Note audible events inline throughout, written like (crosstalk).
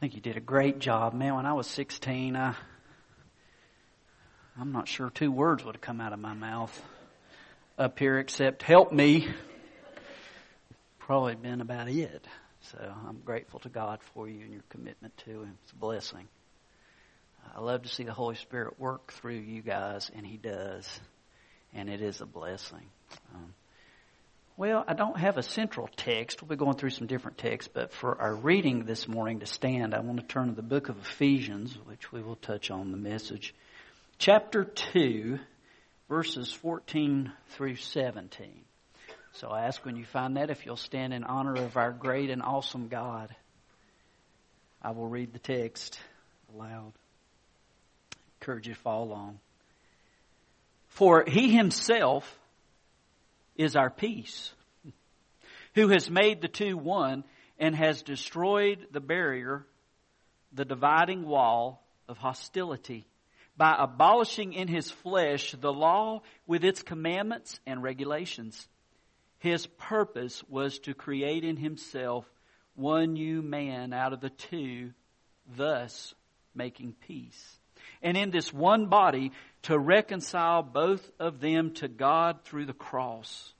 think you did a great job, man. When I was 16, I, I'm not sure two words would have come out of my mouth up here except help me. Probably been about it. So I'm grateful to God for you and your commitment to Him. It's a blessing. I love to see the Holy Spirit work through you guys, and He does. And it is a blessing. Um, well, I don't have a central text. We'll be going through some different texts, but for our reading this morning to stand, I want to turn to the book of Ephesians, which we will touch on the message. Chapter 2, verses 14 through 17. So I ask when you find that if you'll stand in honor of our great and awesome God. I will read the text aloud. Encourage you to follow along. For he himself is our peace, who has made the two one and has destroyed the barrier, the dividing wall of hostility by abolishing in his flesh the law with its commandments and regulations. His purpose was to create in himself one new man out of the two, thus making peace. And in this one body to reconcile both of them to God through the cross,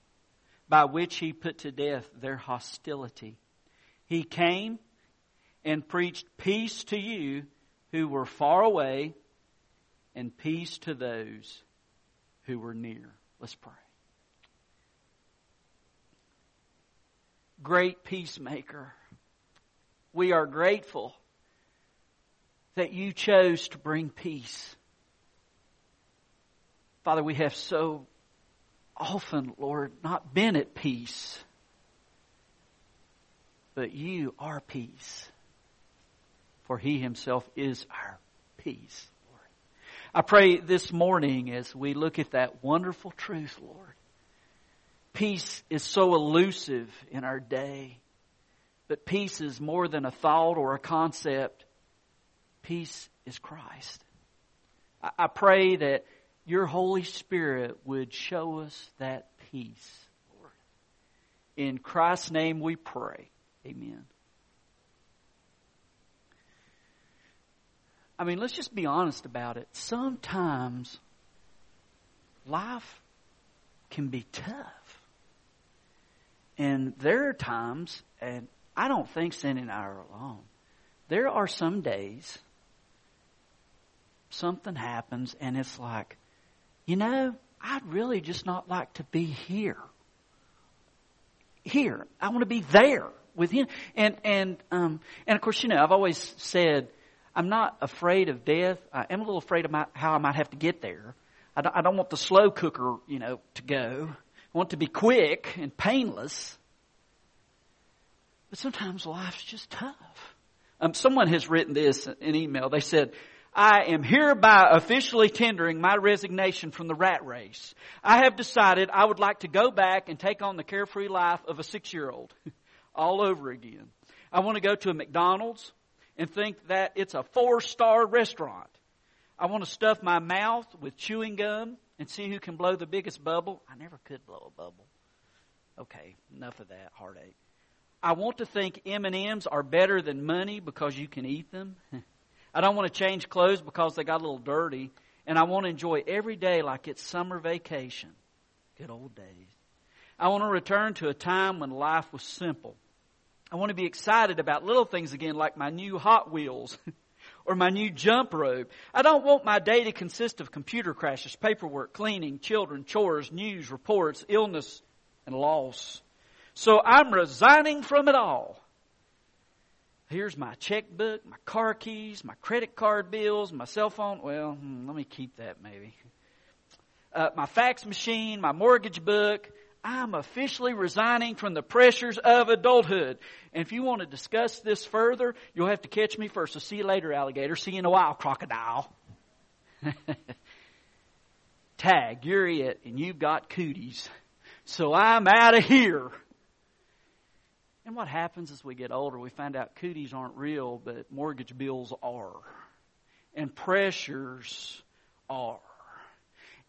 by which he put to death their hostility. He came and preached peace to you who were far away and peace to those who were near. Let's pray. Great peacemaker, we are grateful that you chose to bring peace. Father, we have so often, Lord, not been at peace, but you are peace, for He Himself is our peace. Lord. I pray this morning as we look at that wonderful truth, Lord. Peace is so elusive in our day, but peace is more than a thought or a concept. Peace is Christ. I pray that your Holy Spirit would show us that peace, Lord. In Christ's name we pray. Amen. I mean, let's just be honest about it. Sometimes life can be tough. And there are times, and I don't think Cindy and I are alone, there are some days something happens and it's like, you know, I'd really just not like to be here. Here. I want to be there with him. And, and, um, and of course, you know, I've always said, I'm not afraid of death. I am a little afraid of my, how I might have to get there. I don't, I don't want the slow cooker, you know, to go. I want to be quick and painless. But sometimes life's just tough. Um, someone has written this in email. They said, I am hereby officially tendering my resignation from the rat race. I have decided I would like to go back and take on the carefree life of a six year old (laughs) all over again. I want to go to a McDonald's and think that it's a four star restaurant. I want to stuff my mouth with chewing gum and see who can blow the biggest bubble. I never could blow a bubble. Okay, enough of that heartache. I want to think M&Ms are better than money because you can eat them. (laughs) I don't want to change clothes because they got a little dirty. And I want to enjoy every day like it's summer vacation. Good old days. I want to return to a time when life was simple. I want to be excited about little things again like my new Hot Wheels (laughs) or my new jump rope. I don't want my day to consist of computer crashes, paperwork, cleaning, children, chores, news, reports, illness, and loss. So I'm resigning from it all Here's my checkbook, my car keys, my credit card bills, my cell phone. Well, hmm, let me keep that maybe. Uh, my fax machine, my mortgage book. I'm officially resigning from the pressures of adulthood. And if you want to discuss this further, you'll have to catch me first. So see you later, alligator. See you in a while, crocodile. (laughs) Tag, you're it, and you've got cooties. So I'm out of here. And what happens as we get older, we find out cooties aren't real, but mortgage bills are. And pressures are.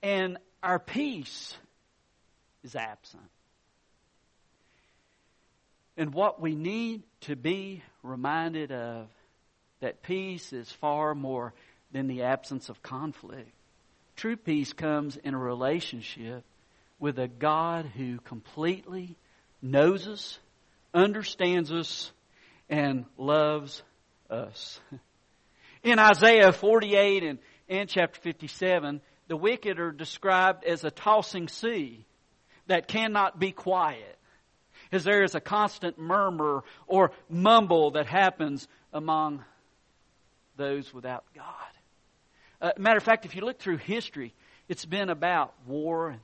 And our peace is absent. And what we need to be reminded of that peace is far more than the absence of conflict. True peace comes in a relationship with a God who completely knows us, understands us, and loves us. (laughs) In Isaiah 48 and, and chapter 57, the wicked are described as a tossing sea that cannot be quiet, as there is a constant murmur or mumble that happens among those without God. Uh, matter of fact, if you look through history, it's been about war and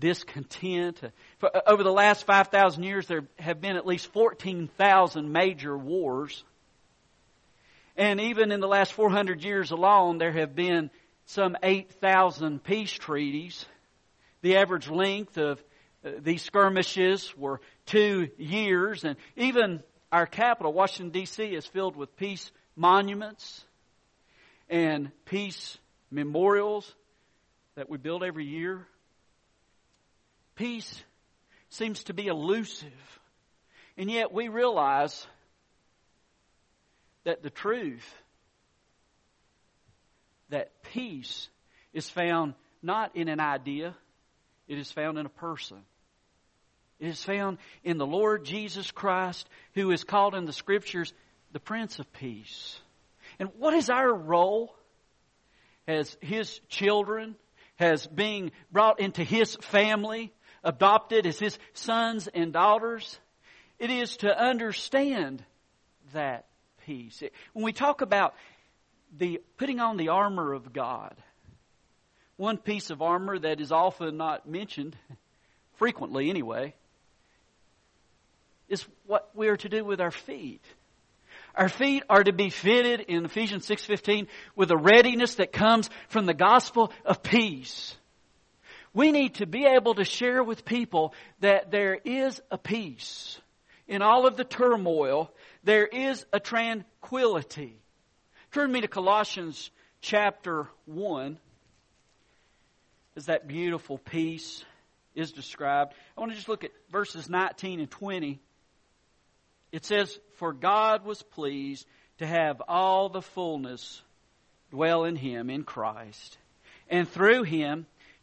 discontent. For, uh, over the last 5,000 years, there have been at least 14,000 major wars. And even in the last 400 years alone, there have been some 8,000 peace treaties. The average length of uh, these skirmishes were two years, and even our capital, Washington, D.C., is filled with peace monuments and peace memorials that we build every year. Peace seems to be elusive. And yet we realize that the truth, that peace is found not in an idea, it is found in a person. It is found in the Lord Jesus Christ, who is called in the Scriptures the Prince of Peace. And what is our role as His children, as being brought into His family, adopted as His sons and daughters? It is to understand that peace. When we talk about the putting on the armor of God, one piece of armor that is often not mentioned, frequently anyway, is what we are to do with our feet. Our feet are to be fitted in Ephesians 6:15 with a readiness that comes from the gospel of peace. We need to be able to share with people that there is a peace. In all of the turmoil, there is a tranquility. Turn me to Colossians chapter 1 as that beautiful peace is described. I want to just look at verses 19 and 20. It says, For God was pleased to have all the fullness dwell in him, in Christ, and through him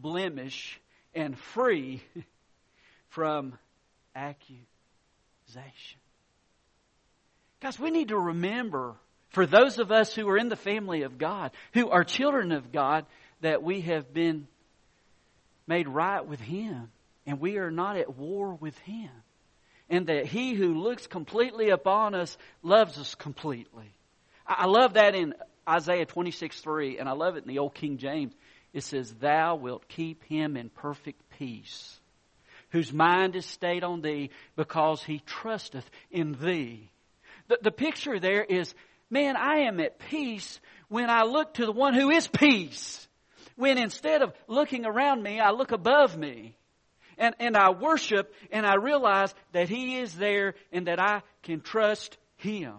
blemish, and free (laughs) from accusation. Guys, we need to remember, for those of us who are in the family of God, who are children of God, that we have been made right with Him, and we are not at war with Him. And that He who looks completely upon us loves us completely. I love that in Isaiah 26 3, and I love it in the Old King James. It says, Thou wilt keep him in perfect peace, whose mind is stayed on thee, because he trusteth in thee. The, the picture there is, man, I am at peace when I look to the one who is peace when instead of looking around me, I look above me. And, and I worship and I realize that He is there and that I can trust Him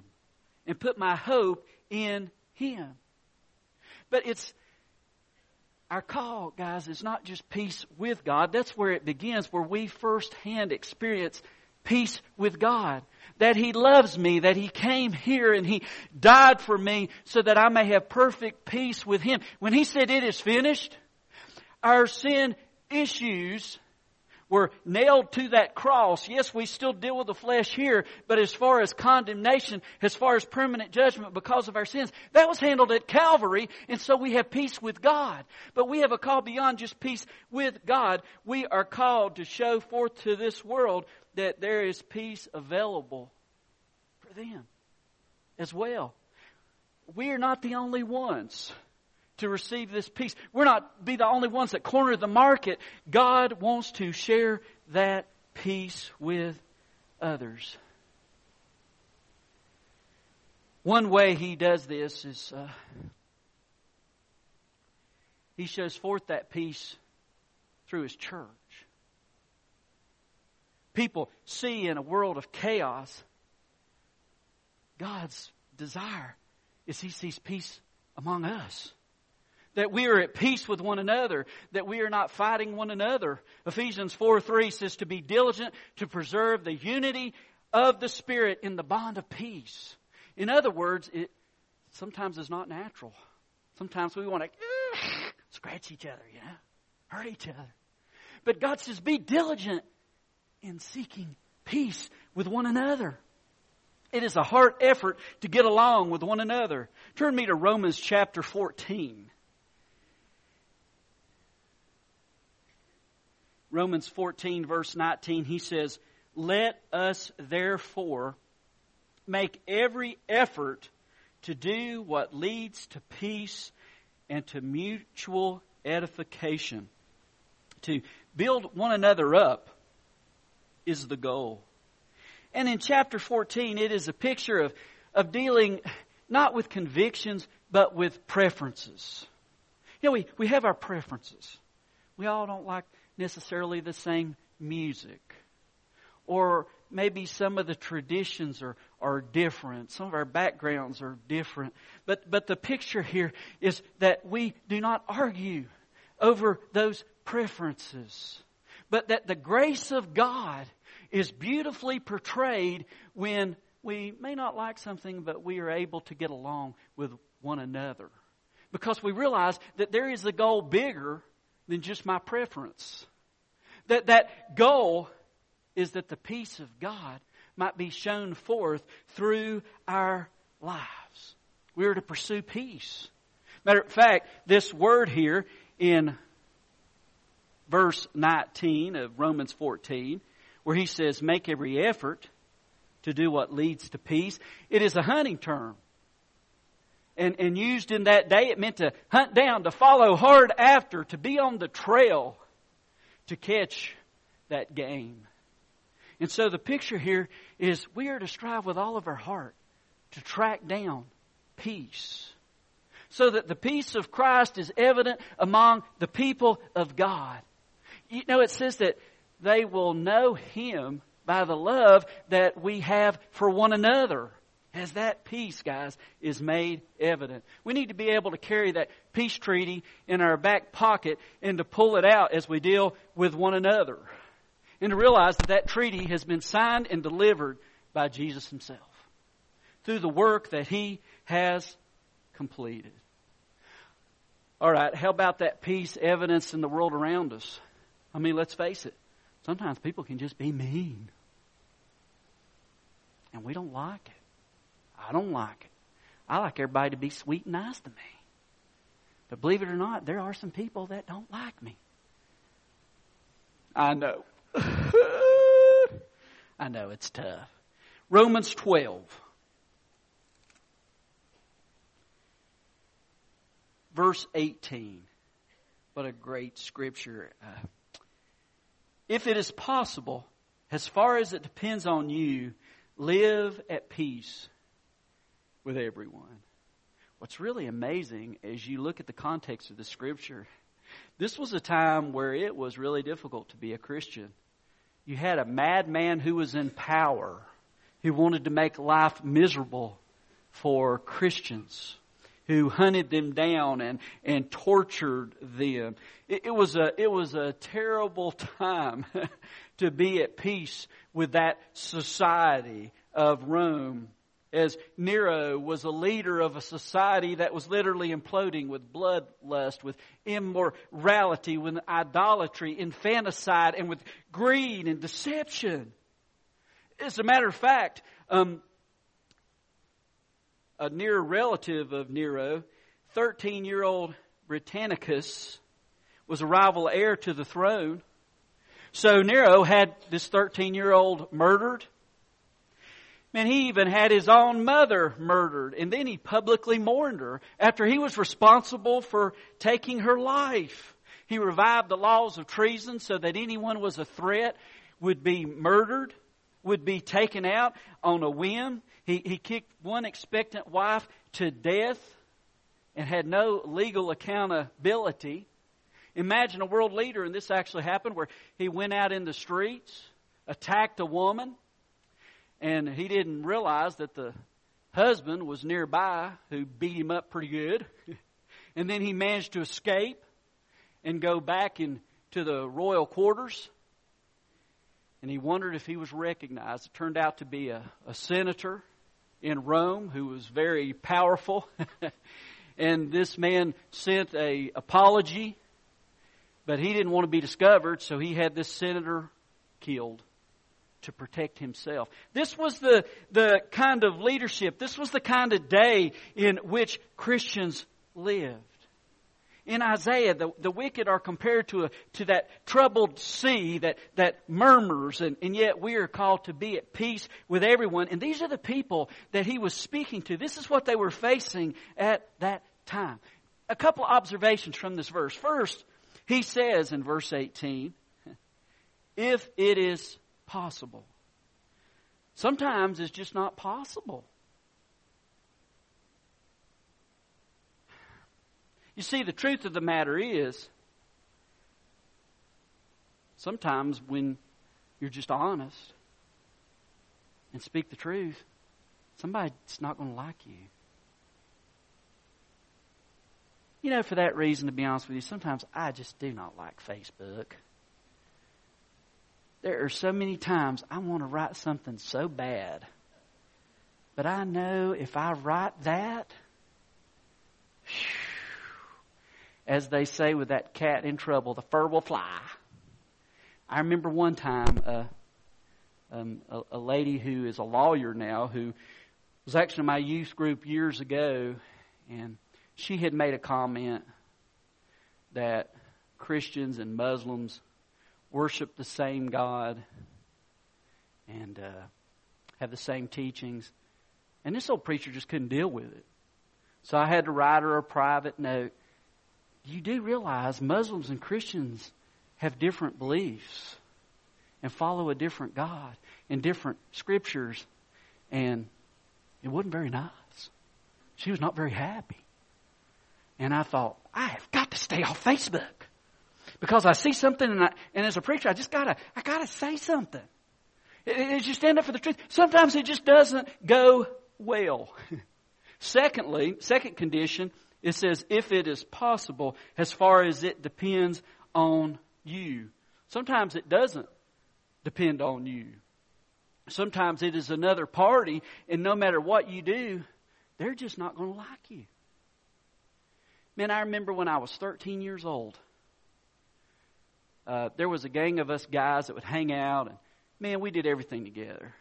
and put my hope in Him. But it's, our call, guys, is not just peace with God. That's where it begins, where we firsthand experience peace with God that He loves me, that He came here and He died for me so that I may have perfect peace with Him. When He said it is finished, our sin issues were nailed to that cross. Yes, we still deal with the flesh here, but as far as condemnation, as far as permanent judgment because of our sins, that was handled at Calvary, and so we have peace with God. But we have a call beyond just peace with God. We are called to show forth to this world that there is peace available for them as well. We are not the only ones to receive this peace. We're not be the only ones that corner the market. God wants to share that peace with others. One way he does this is uh, he shows forth that peace through his church. People see in a world of chaos, God's desire is he sees peace among us. That we are at peace with one another, that we are not fighting one another. Ephesians 4 3 says to be diligent to preserve the unity of the Spirit in the bond of peace. In other words, it sometimes is not natural. Sometimes we want to (sighs) scratch each other, you know, hurt each other. But God says, be diligent in seeking peace with one another. It is a heart effort to get along with one another. Turn me to Romans chapter 14. Romans 14 verse 19, he says, Let us therefore make every effort to do what leads to peace and to mutual edification. To build one another up is the goal. And in chapter 14, it is a picture of, of dealing not with convictions, but with preferences. You know, we, we have our preferences. We all don't like necessarily the same music. Or maybe some of the traditions are, are different. Some of our backgrounds are different. But, but the picture here is that we do not argue over those preferences. But that the grace of God is beautifully portrayed when we may not like something, but we are able to get along with one another. Because we realize that there is a goal bigger than just my preference. That that goal is that the peace of God might be shown forth through our lives. We are to pursue peace. Matter of fact, this word here in verse 19 of Romans 14, where he says, make every effort to do what leads to peace, it is a hunting term. And, and used in that day, it meant to hunt down, to follow hard after, to be on the trail, to catch that game. And so the picture here is we are to strive with all of our heart to track down peace. So that the peace of Christ is evident among the people of God. You know, it says that they will know Him by the love that we have for one another. As that peace, guys, is made evident. We need to be able to carry that peace treaty in our back pocket and to pull it out as we deal with one another and to realize that that treaty has been signed and delivered by Jesus himself through the work that he has completed. All right, how about that peace evidence in the world around us? I mean, let's face it. Sometimes people can just be mean. And we don't like it. I don't like it. I like everybody to be sweet and nice to me. But believe it or not, there are some people that don't like me. I know. (laughs) I know it's tough. Romans 12. Verse 18. What a great scripture. Uh, if it is possible, as far as it depends on you, live at peace with everyone. What's really amazing as you look at the context of the scripture, this was a time where it was really difficult to be a Christian you had a madman who was in power who wanted to make life miserable for Christians who hunted them down and, and tortured them. It, it, was a, it was a terrible time (laughs) to be at peace with that society of Rome as Nero was a leader of a society that was literally imploding with bloodlust, with immorality, with idolatry, infanticide, and with greed and deception. As a matter of fact, um, a near relative of Nero, 13 year old Britannicus, was a rival heir to the throne. So Nero had this 13 year old murdered Man, he even had his own mother murdered, and then he publicly mourned her after he was responsible for taking her life. He revived the laws of treason so that anyone was a threat would be murdered, would be taken out on a whim. He, he kicked one expectant wife to death and had no legal accountability. Imagine a world leader, and this actually happened, where he went out in the streets, attacked a woman, and he didn't realize that the husband was nearby who beat him up pretty good. (laughs) and then he managed to escape and go back into the royal quarters. And he wondered if he was recognized. It turned out to be a, a senator in Rome who was very powerful. (laughs) and this man sent a apology, but he didn't want to be discovered, so he had this senator killed to protect himself. This was the, the kind of leadership, this was the kind of day in which Christians lived. In Isaiah, the, the wicked are compared to, a, to that troubled sea that, that murmurs, and, and yet we are called to be at peace with everyone. And these are the people that he was speaking to. This is what they were facing at that time. A couple observations from this verse. First, he says in verse 18, (laughs) if it is possible. Sometimes it's just not possible. You see, the truth of the matter is, sometimes when you're just honest and speak the truth, somebody's not going to like you. You know, for that reason, to be honest with you, sometimes I just do not like Facebook. There are so many times I want to write something so bad. But I know if I write that, as they say with that cat in trouble, the fur will fly. I remember one time uh, um, a, a lady who is a lawyer now who was actually in my youth group years ago, and she had made a comment that Christians and Muslims worship the same God and uh, have the same teachings. And this old preacher just couldn't deal with it. So I had to write her a private note. You do realize Muslims and Christians have different beliefs and follow a different God and different scriptures. And it wasn't very nice. She was not very happy. And I thought, I have got to stay off Facebook because I see something and, I, and as a preacher, I just gotta, I gotta say something. It just stand up for the truth. Sometimes it just doesn't go well. (laughs) Secondly, second condition, it says, if it is possible, as far as it depends on you. Sometimes it doesn't depend on you. Sometimes it is another party, and no matter what you do, they're just not going to like you. Man, I remember when I was 13 years old, uh, there was a gang of us guys that would hang out, and man, we did everything together.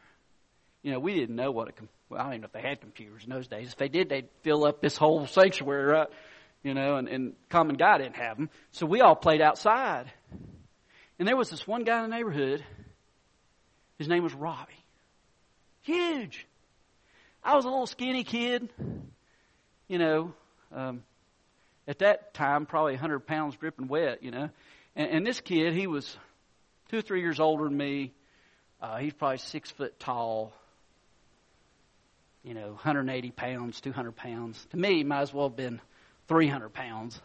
You know, we didn't know what a com- well, I don't even know if they had computers in those days. If they did, they'd fill up this whole sanctuary, right? You know, and, and common guy didn't have them, so we all played outside. And there was this one guy in the neighborhood. His name was Robbie. Huge. I was a little skinny kid. You know, um, at that time, probably 100 pounds dripping wet, you know. And, and this kid, he was two or three years older than me. Uh, he's probably six foot tall. You know, 180 pounds, 200 pounds. To me, might as well have been 300 pounds.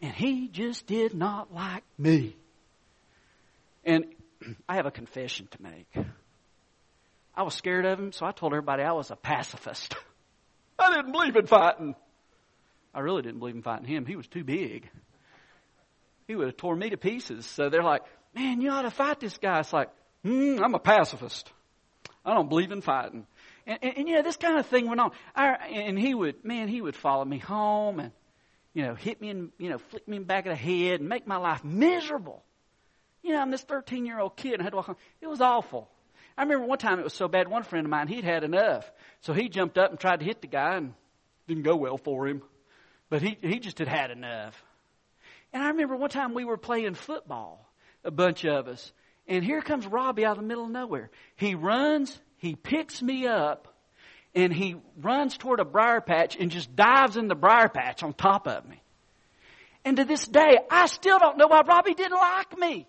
And he just did not like me. And (clears throat) I have a confession to make. I was scared of him, so I told everybody I was a pacifist. (laughs) I didn't believe in fighting. I really didn't believe in fighting him. He was too big he would have torn me to pieces. So they're like, man, you ought to fight this guy. It's like, mm, I'm a pacifist. I don't believe in fighting. And, and, and you know, this kind of thing went on. And he would, man, he would follow me home and, you know, hit me and, you know, flick me in the back of the head and make my life miserable. You know, I'm this 13 year old kid and I had to walk home. It was awful. I remember one time it was so bad, one friend of mine, he'd had enough. So he jumped up and tried to hit the guy and didn't go well for him. But he, he just had had enough. And I remember one time we were playing football, a bunch of us, and here comes Robbie out of the middle of nowhere. He runs, he picks me up, and he runs toward a briar patch and just dives in the briar patch on top of me. And to this day, I still don't know why Robbie didn't like me.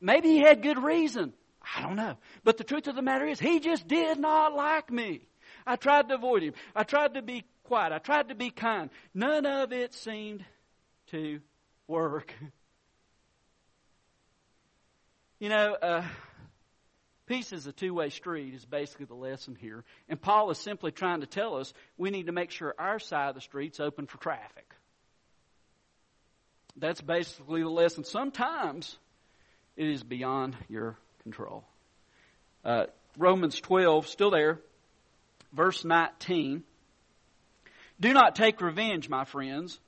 Maybe he had good reason. I don't know. But the truth of the matter is, he just did not like me. I tried to avoid him. I tried to be quiet. I tried to be kind. None of it seemed to work. (laughs) You know, uh, peace is a two way street, is basically the lesson here. And Paul is simply trying to tell us we need to make sure our side of the street's open for traffic. That's basically the lesson. Sometimes it is beyond your control. Uh, Romans 12, still there, verse 19. Do not take revenge, my friends,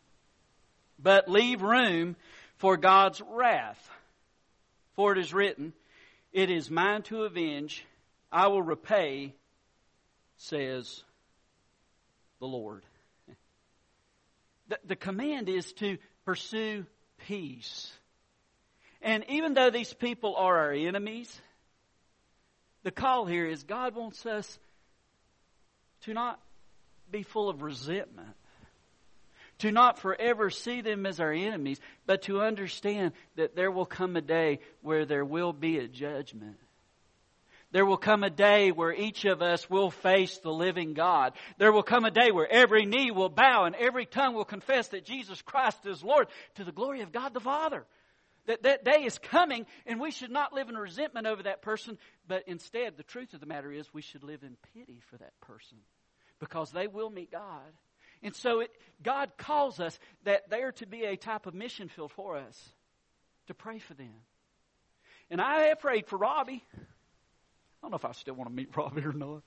but leave room for God's wrath. For it is written, It is mine to avenge, I will repay, says the Lord. The, the command is to pursue peace. And even though these people are our enemies, the call here is God wants us to not be full of resentment, to not forever see them as our enemies, but to understand that there will come a day where there will be a judgment. There will come a day where each of us will face the living God. There will come a day where every knee will bow and every tongue will confess that Jesus Christ is Lord to the glory of God the Father. That that day is coming and we should not live in resentment over that person, but instead the truth of the matter is we should live in pity for that person because they will meet God. And so it, God calls us that they are to be a type of mission field for us to pray for them. And I have prayed for Robbie. I don't know if I still want to meet (laughs) Robbie or not.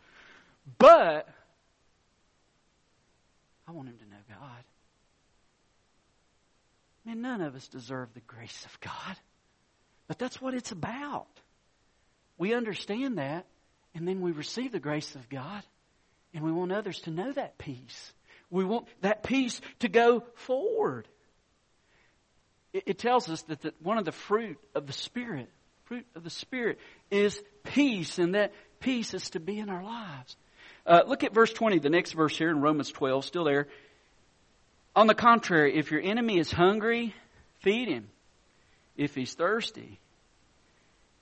But I want him to know God. Man, none of us deserve the grace of God. But that's what it's about. We understand that, and then we receive the grace of God. And we want others to know that peace. We want that peace to go forward. It, it tells us that the, one of the fruit of the Spirit, fruit of the Spirit, is peace, and that peace is to be in our lives. Uh, look at verse 20, the next verse here in Romans 12, still there. On the contrary, if your enemy is hungry, feed him. If he's thirsty,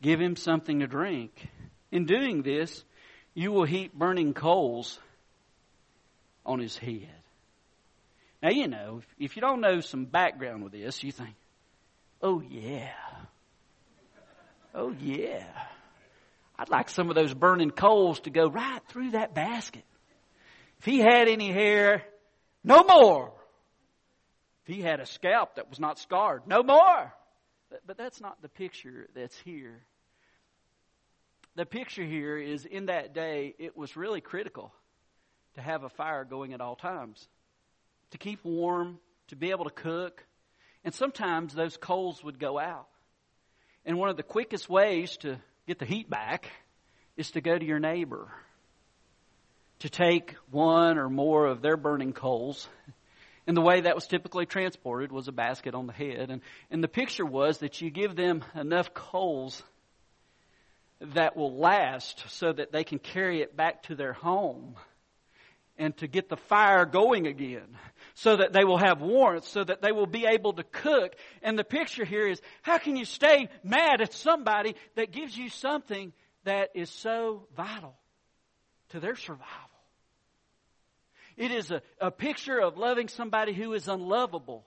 give him something to drink. In doing this, you will heap burning coals on his head. Now, you know, if you don't know some background with this, you think, oh, yeah. Oh, yeah. I'd like some of those burning coals to go right through that basket. If he had any hair, no more. If he had a scalp that was not scarred, no more. But, but that's not the picture that's here. The picture here is in that day, it was really critical to have a fire going at all times, to keep warm, to be able to cook. And sometimes those coals would go out. And one of the quickest ways to get the heat back is to go to your neighbor, to take one or more of their burning coals. (laughs) And the way that was typically transported was a basket on the head. And, and the picture was that you give them enough coals that will last so that they can carry it back to their home and to get the fire going again so that they will have warmth, so that they will be able to cook. And the picture here is how can you stay mad at somebody that gives you something that is so vital to their survival? It is a, a picture of loving somebody who is unlovable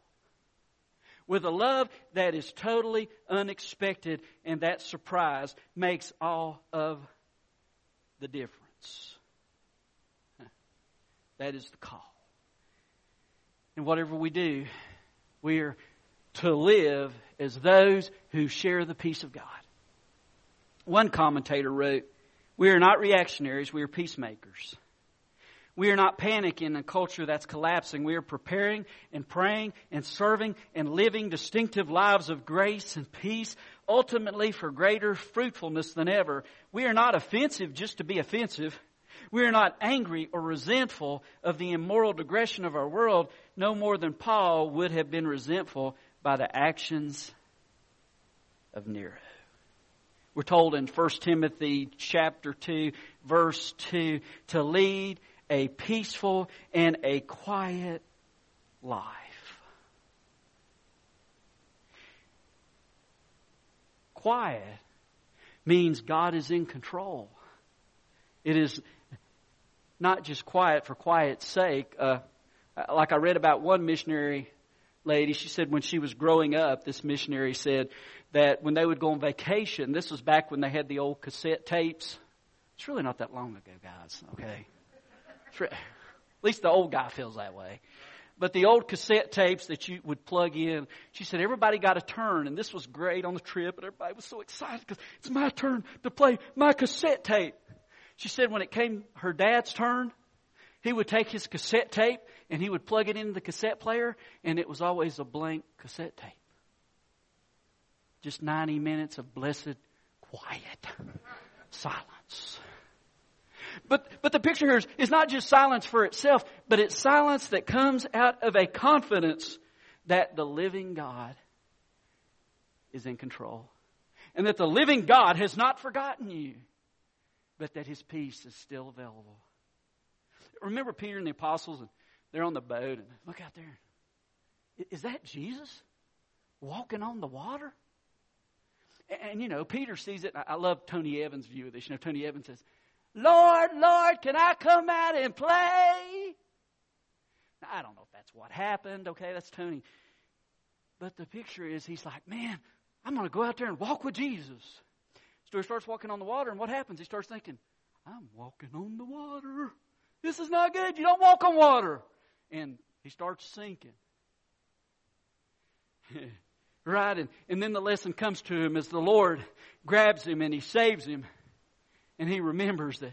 with a love that is totally unexpected, and that surprise makes all of the difference. That is the call. And whatever we do, we are to live as those who share the peace of God. One commentator wrote, We are not reactionaries, we are peacemakers. We are not panicking in a culture that's collapsing. We are preparing and praying and serving and living distinctive lives of grace and peace, ultimately for greater fruitfulness than ever. We are not offensive just to be offensive. We are not angry or resentful of the immoral digression of our world, no more than Paul would have been resentful by the actions of Nero. We're told in 1 Timothy chapter 2 verse 2 to lead a peaceful and a quiet life. Quiet means God is in control. It is not just quiet for quiet's sake. Uh, like I read about one missionary lady, she said when she was growing up, this missionary said that when they would go on vacation, this was back when they had the old cassette tapes. It's really not that long ago, guys, okay? At least the old guy feels that way. But the old cassette tapes that you would plug in, she said everybody got a turn, and this was great on the trip, and everybody was so excited because it's my turn to play my cassette tape. She said when it came her dad's turn, he would take his cassette tape and he would plug it into the cassette player, and it was always a blank cassette tape. Just 90 minutes of blessed quiet silence. But, but the picture here is, is not just silence for itself, but it's silence that comes out of a confidence that the living God is in control. And that the living God has not forgotten you, but that his peace is still available. Remember Peter and the apostles, and they're on the boat, and look out there. Is that Jesus walking on the water? And, and you know, Peter sees it. I love Tony Evans' view of this. You know, Tony Evans says, Lord, Lord, can I come out and play? Now, I don't know if that's what happened. Okay, that's Tony. But the picture is he's like, man, I'm going to go out there and walk with Jesus. So he starts walking on the water, and what happens? He starts thinking, I'm walking on the water. This is not good. You don't walk on water. And he starts sinking. (laughs) right? And, and then the lesson comes to him as the Lord grabs him and he saves him. And he remembers that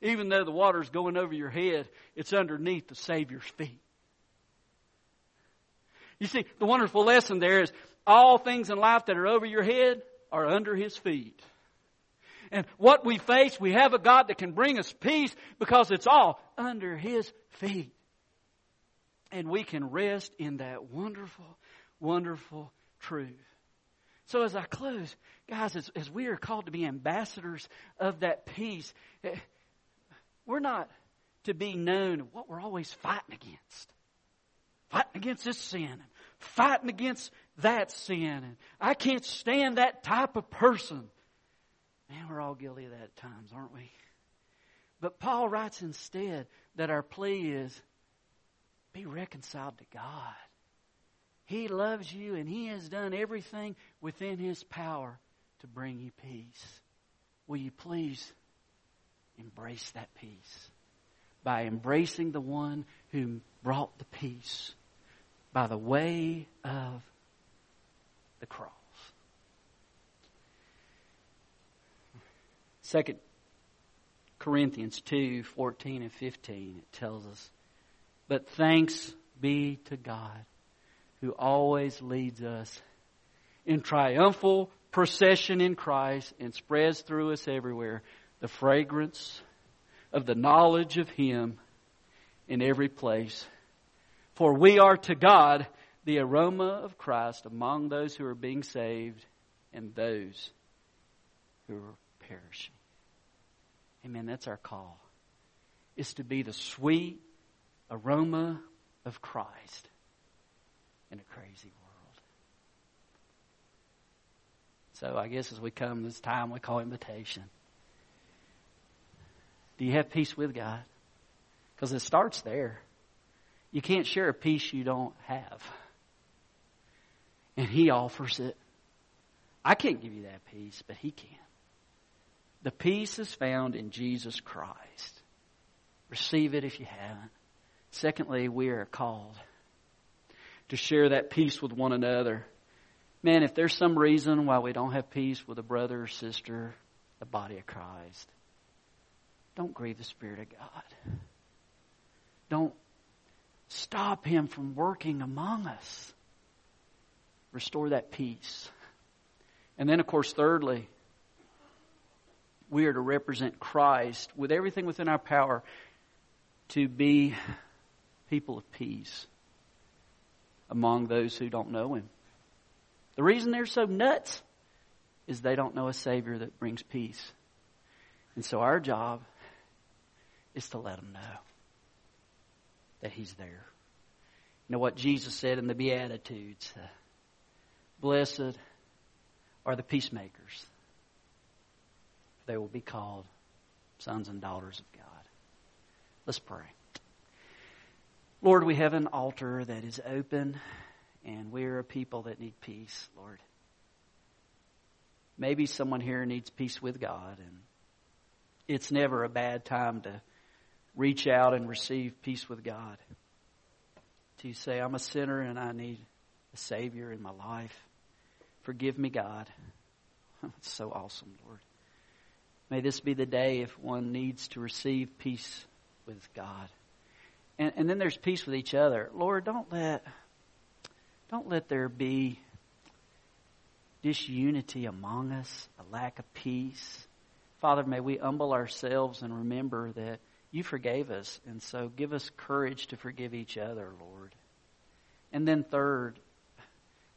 even though the water's going over your head, it's underneath the Savior's feet. You see, the wonderful lesson there is all things in life that are over your head are under His feet. And what we face, we have a God that can bring us peace because it's all under His feet. And we can rest in that wonderful, wonderful truth. So as I close, guys, as, as we are called to be ambassadors of that peace, eh, we're not to be known what we're always fighting against. Fighting against this sin, fighting against that sin, and I can't stand that type of person. Man, we're all guilty of that at times, aren't we? But Paul writes instead that our plea is be reconciled to God. He loves you and He has done everything within His power to bring you peace. Will you please embrace that peace by embracing the one who brought the peace by the way of the cross? Second Corinthians 2 14 and 15, it tells us, But thanks be to God who always leads us in triumphal procession in Christ and spreads through us everywhere the fragrance of the knowledge of Him in every place. For we are to God the aroma of Christ among those who are being saved and those who are perishing. Amen. That's our call. Is to be the sweet aroma of Christ in a crazy world. So I guess as we come this time, we call invitation. Do you have peace with God? Because it starts there. You can't share a peace you don't have. And He offers it. I can't give you that peace, but He can. The peace is found in Jesus Christ. Receive it if you haven't. Secondly, we are called to share that peace with one another. Man, if there's some reason why we don't have peace with a brother or sister, the body of Christ, don't grieve the Spirit of God. Don't stop Him from working among us. Restore that peace. And then, of course, thirdly, we are to represent Christ with everything within our power to be people of peace among those who don't know Him. The reason they're so nuts is they don't know a Savior that brings peace. And so our job is to let them know that He's there. You know what Jesus said in the Beatitudes? Blessed are the peacemakers, they will be called sons and daughters of God. Let's pray. Lord, we have an altar that is open, and we are a people that need peace, Lord. Maybe someone here needs peace with God, and it's never a bad time to reach out and receive peace with God. To say, I'm a sinner and I need a Savior in my life. Forgive me, God. (laughs) It's so awesome, Lord. May this be the day if one needs to receive peace with God. And, and then there's peace with each other. Lord, don't let, don't let there be disunity among us, a lack of peace. Father, may we humble ourselves and remember that you forgave us. And so give us courage to forgive each other, Lord. And then third,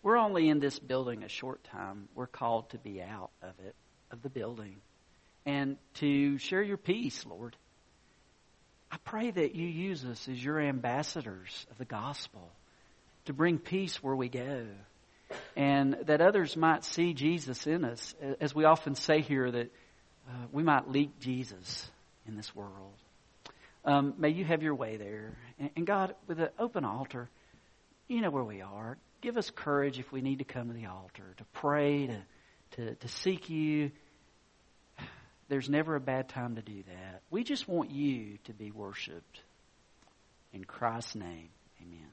we're only in this building a short time. We're called to be out of it, of the building, and to share your peace, Lord. I pray that you use us as your ambassadors of the gospel to bring peace where we go and that others might see Jesus in us. As we often say here, that uh, we might leak Jesus in this world. Um, may you have your way there. And, and God, with an open altar, you know where we are. Give us courage if we need to come to the altar, to pray, to, to, to seek you there's never a bad time to do that. We just want you to be worshiped. In Christ's name, amen.